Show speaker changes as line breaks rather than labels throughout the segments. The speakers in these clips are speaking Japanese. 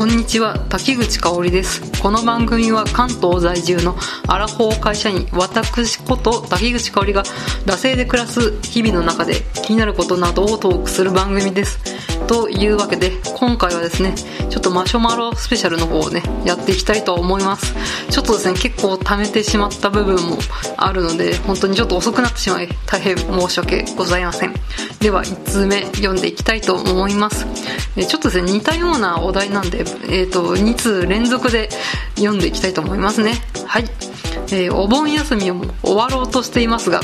こんにちは滝口香織です。この番組は関東在住のアラフォー会社員私こと滝口香織が惰性で暮らす日々の中で気になることなどをトークする番組です。というわけで今回はですねちょっとマシュマロスペシャルの方をねやっていきたいと思います。ちょっとですね結構貯めてしまった部分もあるので本当にちょっと遅くなってしまい大変申し訳ございません。では1通目読んでいきたいと思います。ちょっとですね似たようなお題なんで、えーと、2通連続で読んでいきたいと思いますね。はい、えー、お盆休みを終わろうとしていますが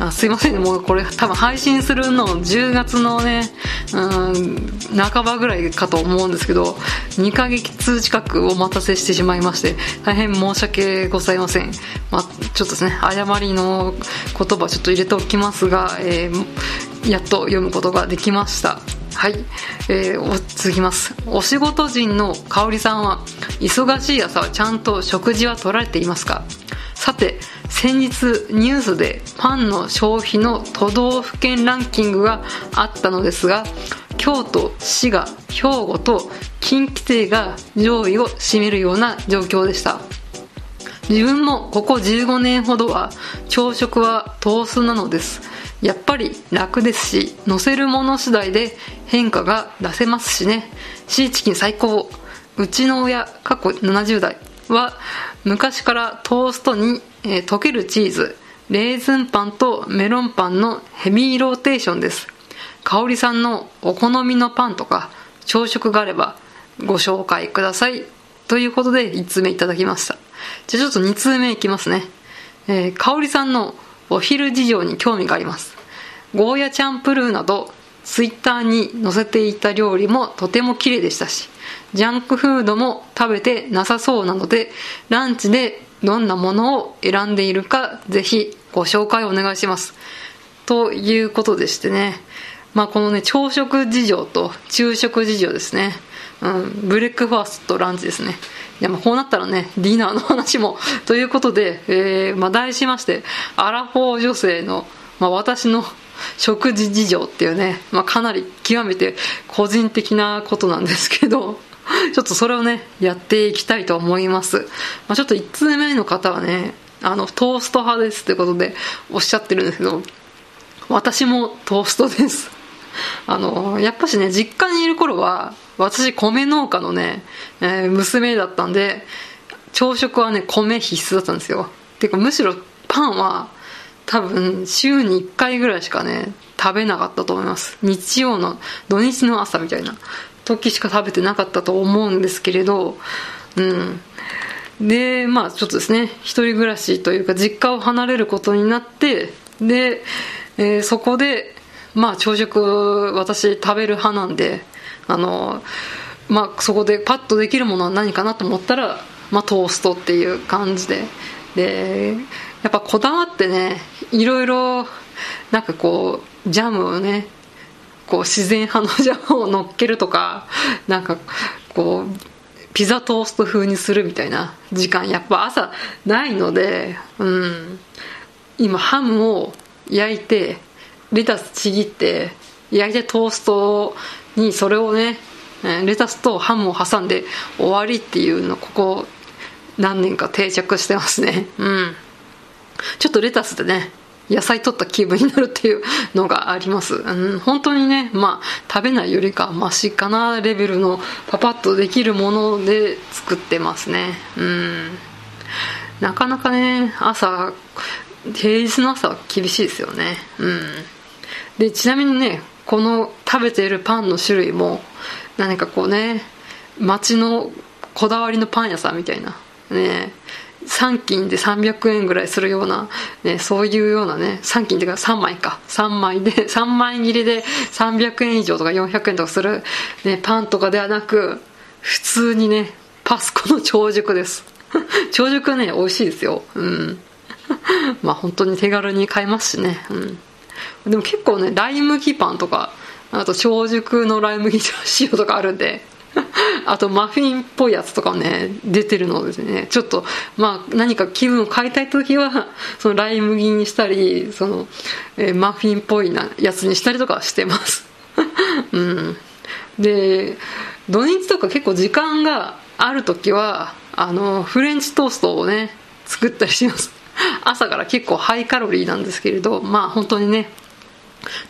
あすいませんね、もうこれ多分配信するの10月のね、うん、半ばぐらいかと思うんですけど、2ヶ月近くお待たせしてしまいまして、大変申し訳ございません。まあ、ちょっとですね、誤りの言葉ちょっと入れておきますが、えー、やっと読むことができました。はい、えー、続きます。お仕事人の香里さんは、忙しい朝はちゃんと食事は取られていますか？さて、先日ニュースでパンの消費の都道府県ランキングがあったのですが京都、滋賀、兵庫と近畿勢が上位を占めるような状況でした。自分もここ15年ほどは朝食はトースなのです。やっぱり楽ですし乗せるもの次第で変化が出せますしね。シーチキン最高。うちの親過去70代は昔からトーストにえー、溶けるチーズ、レーズンパンとメロンパンのヘビーローテーションです。香里さんのお好みのパンとか朝食があればご紹介ください。ということで1通目いただきました。じゃあちょっと2通目いきますね。えー、香里さんのお昼事情に興味があります。ゴーヤチャンプルーなどツイッターに載せていた料理もとても綺麗でしたし、ジャンクフードも食べてなさそうなので、ランチでどんなものを選んでいるか、ぜひご紹介お願いします。ということでしてね、まあこのね、朝食事情と昼食事情ですね。うん、ブレックファーストとランチですね。いや、まこうなったらね、ディナーの話も、ということで、えー、まあ題しまして、アラフォー女性の、まあ私の食事事情っていうね、まあかなり極めて個人的なことなんですけど、ちょっとそれをね、やっていきたいと思います。まあ、ちょっと1通目の方はね、あの、トースト派ですということでおっしゃってるんですけど、私もトーストです。あの、やっぱしね、実家にいる頃は、私米農家のね、えー、娘だったんで、朝食はね、米必須だったんですよ。てか、むしろパンは、多分、週に1回ぐらいしかね、食べなかったと思います。日曜の、土日の朝みたいな。時しか食べてなかったと思うんですけれど、うん。で、まあちょっとですね、一人暮らしというか実家を離れることになって、で、えー、そこで、まあ朝食私食べる派なんで、あの、まあそこでパッとできるものは何かなと思ったら、まあトーストっていう感じで、で、やっぱこだわってね、いろいろ、なんかこう、ジャムをね、こう自然派のジャムを乗っけるとかなんかこうピザトースト風にするみたいな時間やっぱ朝ないのでうん今ハムを焼いてレタスちぎって焼いてトーストにそれをねレタスとハムを挟んで終わりっていうのここ何年か定着してますね。うん。ちょっとレタスでね野菜取った気分になるっていうのがあります。うん、本当にね、まあ、食べないよりかマシかなレベルのパパッとできるもので作ってますね。うん。なかなかね、朝、平日の朝は厳しいですよね。うん。で、ちなみにね、この食べているパンの種類も、何かこうね、街のこだわりのパン屋さんみたいな、ね、3斤で300円ぐらいするような、ね、そういうようなね、3斤っていうか3枚か。3枚で、3枚切りで300円以上とか400円とかする、ね、パンとかではなく、普通にね、パスコの長熟です。長熟はね、美味しいですよ。うん。まあ本当に手軽に買えますしね。うん。でも結構ね、ライ麦パンとか、あと長熟のライ麦塩とかあるんで、あとマフィンっぽいやつとかね出てるのですね。ちょっとまあ何か気分を変えたい時は そのライ麦にしたりその、えー、マフィンっぽいなやつにしたりとかしてます。うん。で土日とか結構時間がある時はあのフレンチトーストをね作ったりします。朝から結構ハイカロリーなんですけれどまあ本当にね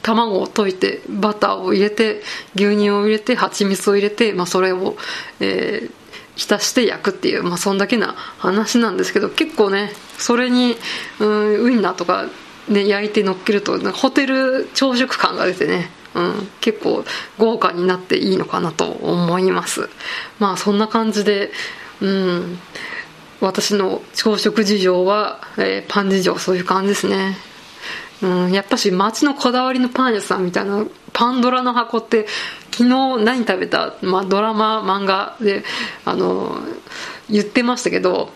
卵を溶いてバターを入れて牛乳を入れて蜂蜜を入れて、まあ、それを、えー、浸して焼くっていう、まあ、そんだけな話なんですけど結構ねそれにうんウインナーとか、ね、焼いて乗っけるとホテル朝食感が出てねうん、結構豪華になっていいのかなと思います。まあそんな感じでうん私の朝食事情は、えー、パン事情そういう感じですね。うん、やっぱし街のこだわりのパン屋さんみたいなパンドラの箱って昨日何食べた、まあ、ドラマ漫画であの言ってましたけど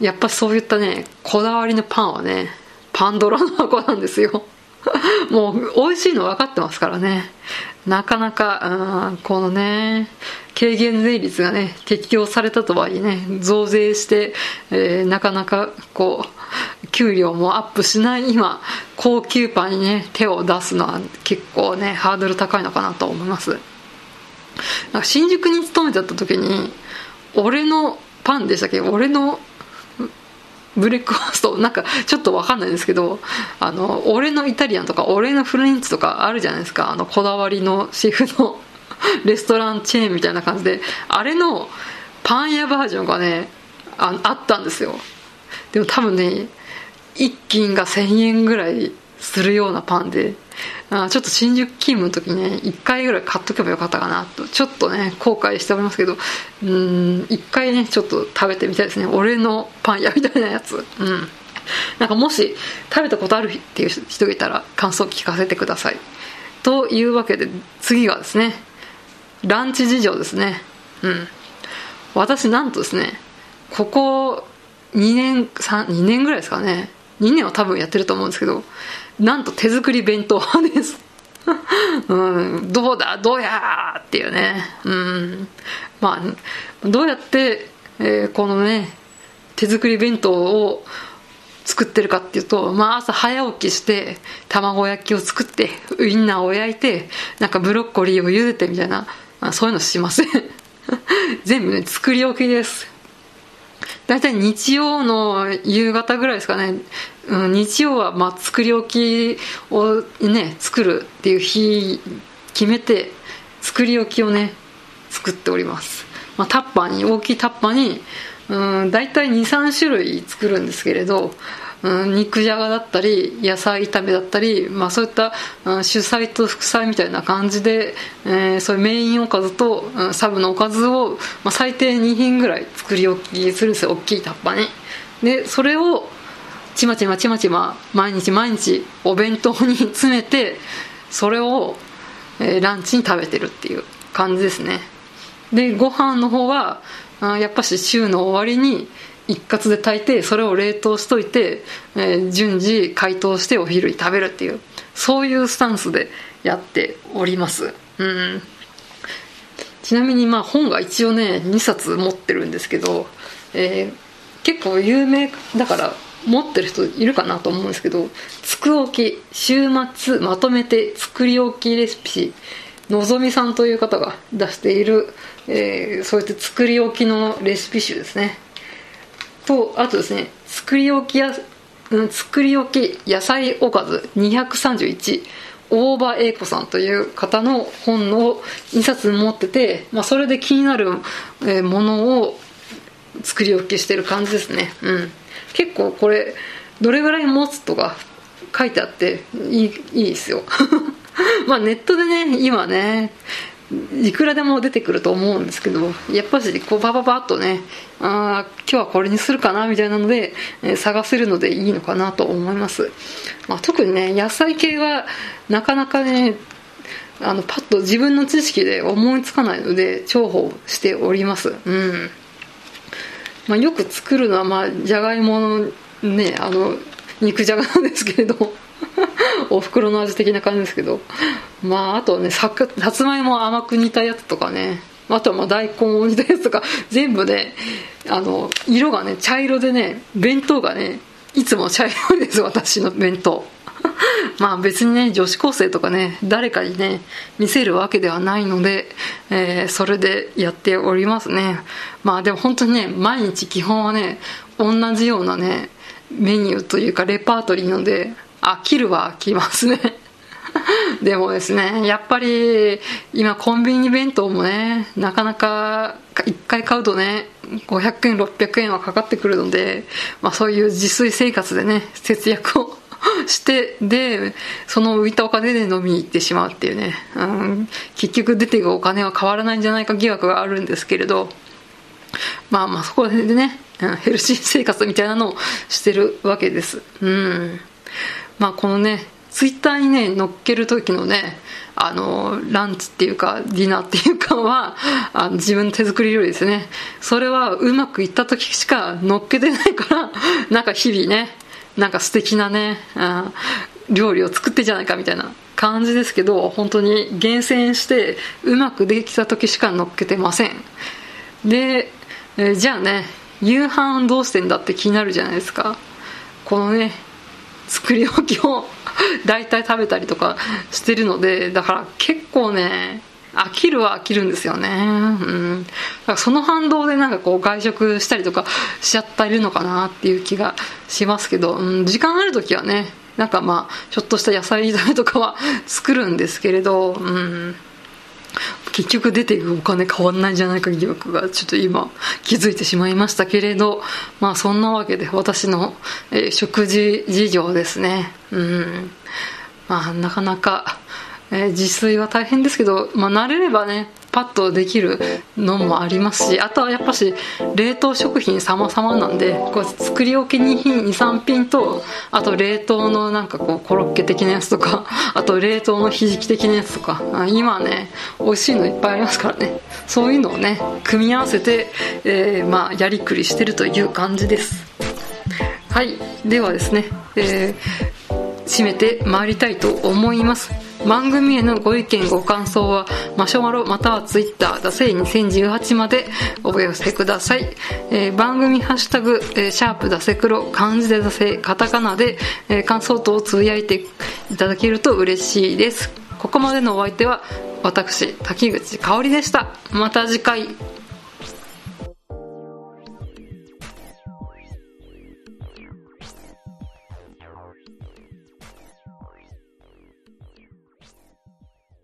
やっぱそういったねこだわりのパンはねパンドラの箱なんですよ。もう美味しいの分かってますからね。なかなか、うん、このね軽減税率がね適用されたとはいえね増税して、えー、なかなかこう給料もアップしない今高級パンにね手を出すのは結構ねハードル高いのかなと思います。なんか新宿に勤めてた時に俺のパンでしたっけ？俺のブレックファースト。なんかちょっと分かんないんですけどあの俺のイタリアンとか俺のフレンチとかあるじゃないですか。あのこだわりのシェフの レストランチェーンみたいな感じで。あれのパン屋バージョンがねああったんですよ。でも多分ね1斤が1000円ぐらいするようなパンで。あちょっと新宿勤務の時ね1回ぐらい買っとけばよかったかなと。ちょっとね後悔しておりますけど。うん1回ねちょっと食べてみたいですね。俺のパン屋みたいなやつ。うん。なんかもし食べたことあるっていう人がいたら感想聞かせてください。というわけで次がですねランチ事情ですね。うん。私なんとですねここ2年3 2年ぐらいですかね。2年は多分やってると思うんですけどなんと手作り弁当派です。うん、どうだ？どうやっていうね、うん、まあどうやって、えー、このね手作り弁当を作ってるかっていうと、まあ、朝早起きして卵焼きを作ってウインナーを焼いてなんかブロッコリーを茹でてみたいな、まあ、そういうのしません。全部ね作り置きです。大体日曜の夕方ぐらいですかね、うん、日曜はまあ作り置きをね作るっていう日決めて作り置きをね作っております、まあ、タッパーに大きいタッパーにうん大体23種類作るんですけれどうん、肉じゃがだったり野菜炒めだったり、まあ、そういった、主菜と副菜みたいな感じで、えー、そういうメインおかずと、サブのおかずを、まあ、最低2品ぐらい作り置きするんですよ。大きいタッパにでそれをちまちまちまちま毎日毎日お弁当に詰めてそれを、え、ランチに食べてるっていう感じですね。でご飯の方はやっぱし週の終わりに一括で炊いてそれを冷凍しといて、えー、順次解凍してお昼に食べるっていうそういうスタンスでやっております。うん。ちなみにまあ本が一応ね2冊持ってるんですけど、えー、結構有名だから持ってる人いるかなと思うんですけど「つくおき週末まとめて作り置きレシピ」のぞみさんという方が出している、えー、そうやって作り置きのレシピ集ですね。とあとですね作り置きや、うん、作り置き野菜おかず231大場英子さんという方の本を2冊持ってて、まあ、それで気になるものを作り置きしてる感じですね、うん、結構これどれぐらい持つとか書いてあっていいいいですよ。まあネットでね今ねいくらでも出てくると思うんですけどやっぱしこうバババッとねああ今日はこれにするかなみたいなので、えー、探せるのでいいのかなと思います、まあ、特にね野菜系はなかなかねあのパッと自分の知識で思いつかないので重宝しております。うん。まあ、よく作るのは、まあ、じゃがいものねあの肉じゃがなんですけれども。お袋の味的な感じですけど。まああとねささつまいも甘く煮たやつとかね。あとはまあ大根を煮たやつとか。全部ねあの色がね茶色でね弁当がねいつも茶色いです私の弁当。まあ別にね女子高生とかね誰かにね見せるわけではないのでえー、それでやっておりますね。まあでも本当にね毎日基本はね同じようなねメニューというかレパートリーなので飽きるは飽きますね。でもですねやっぱり今コンビニ弁当もねなかなか1回買うとね500円600円はかかってくるので、まあ、そういう自炊生活でね節約を してでその浮いたお金で飲みに行ってしまうっていうね、うん、結局出ていくお金は変わらないんじゃないか疑惑があるんですけれどまあまあそこでねうんヘルシー生活みたいなのをしてるわけです。うん。まあこのねツイッターにね載っける時のねあのランチっていうかディナーっていうかはあの自分の手作り料理ですね。それはうまくいった時しか載っけてないからなんか日々ねなんか素敵なね、あ料理を作ってじゃないかみたいな感じですけど本当に厳選してうまくできた時しか乗っけてません。で、え、じゃあね夕飯どうしてんだって気になるじゃないですか。このね作り置きを大体食べたりとかしてるのでだから結構ね飽きるは飽きるんですよね。うん。だからその反動でなんかこう外食したりとかしちゃってるのかなっていう気がしますけど、うん、時間ある時はね、なんかまあ、ちょっとした野菜炒めとかは作るんですけれど、うん。結局出ていくお金変わんないんじゃないか疑惑がちょっと今気づいてしまいましたけれどまあそんなわけで私の、えー、食事事情ですね。うん。まあなかなか、えー、自炊は大変ですけど、まあ、慣れればねパッとできるのもありますしあとはやっぱし冷凍食品様々なんでこう作り置き2品23品とあと冷凍のなんかこうコロッケ的なやつとか あと冷凍のひじき的なやつとか今ね美味しいのいっぱいありますからね。そういうのをね組み合わせて、えー、まあやりくりしてるという感じです。はい。ではですね、えー、締めてまいりたいと思います番組へのご意見ご感想はマシュマロまたはツイッターダセイ2018までお寄せください、えー、番組ハッシュタグ、えー、シャープダセ黒漢字でダセカタカナで、えー、感想等をつぶやいていただけると嬉しいです。ここまでのお相手は私滝口香織でした。また次回。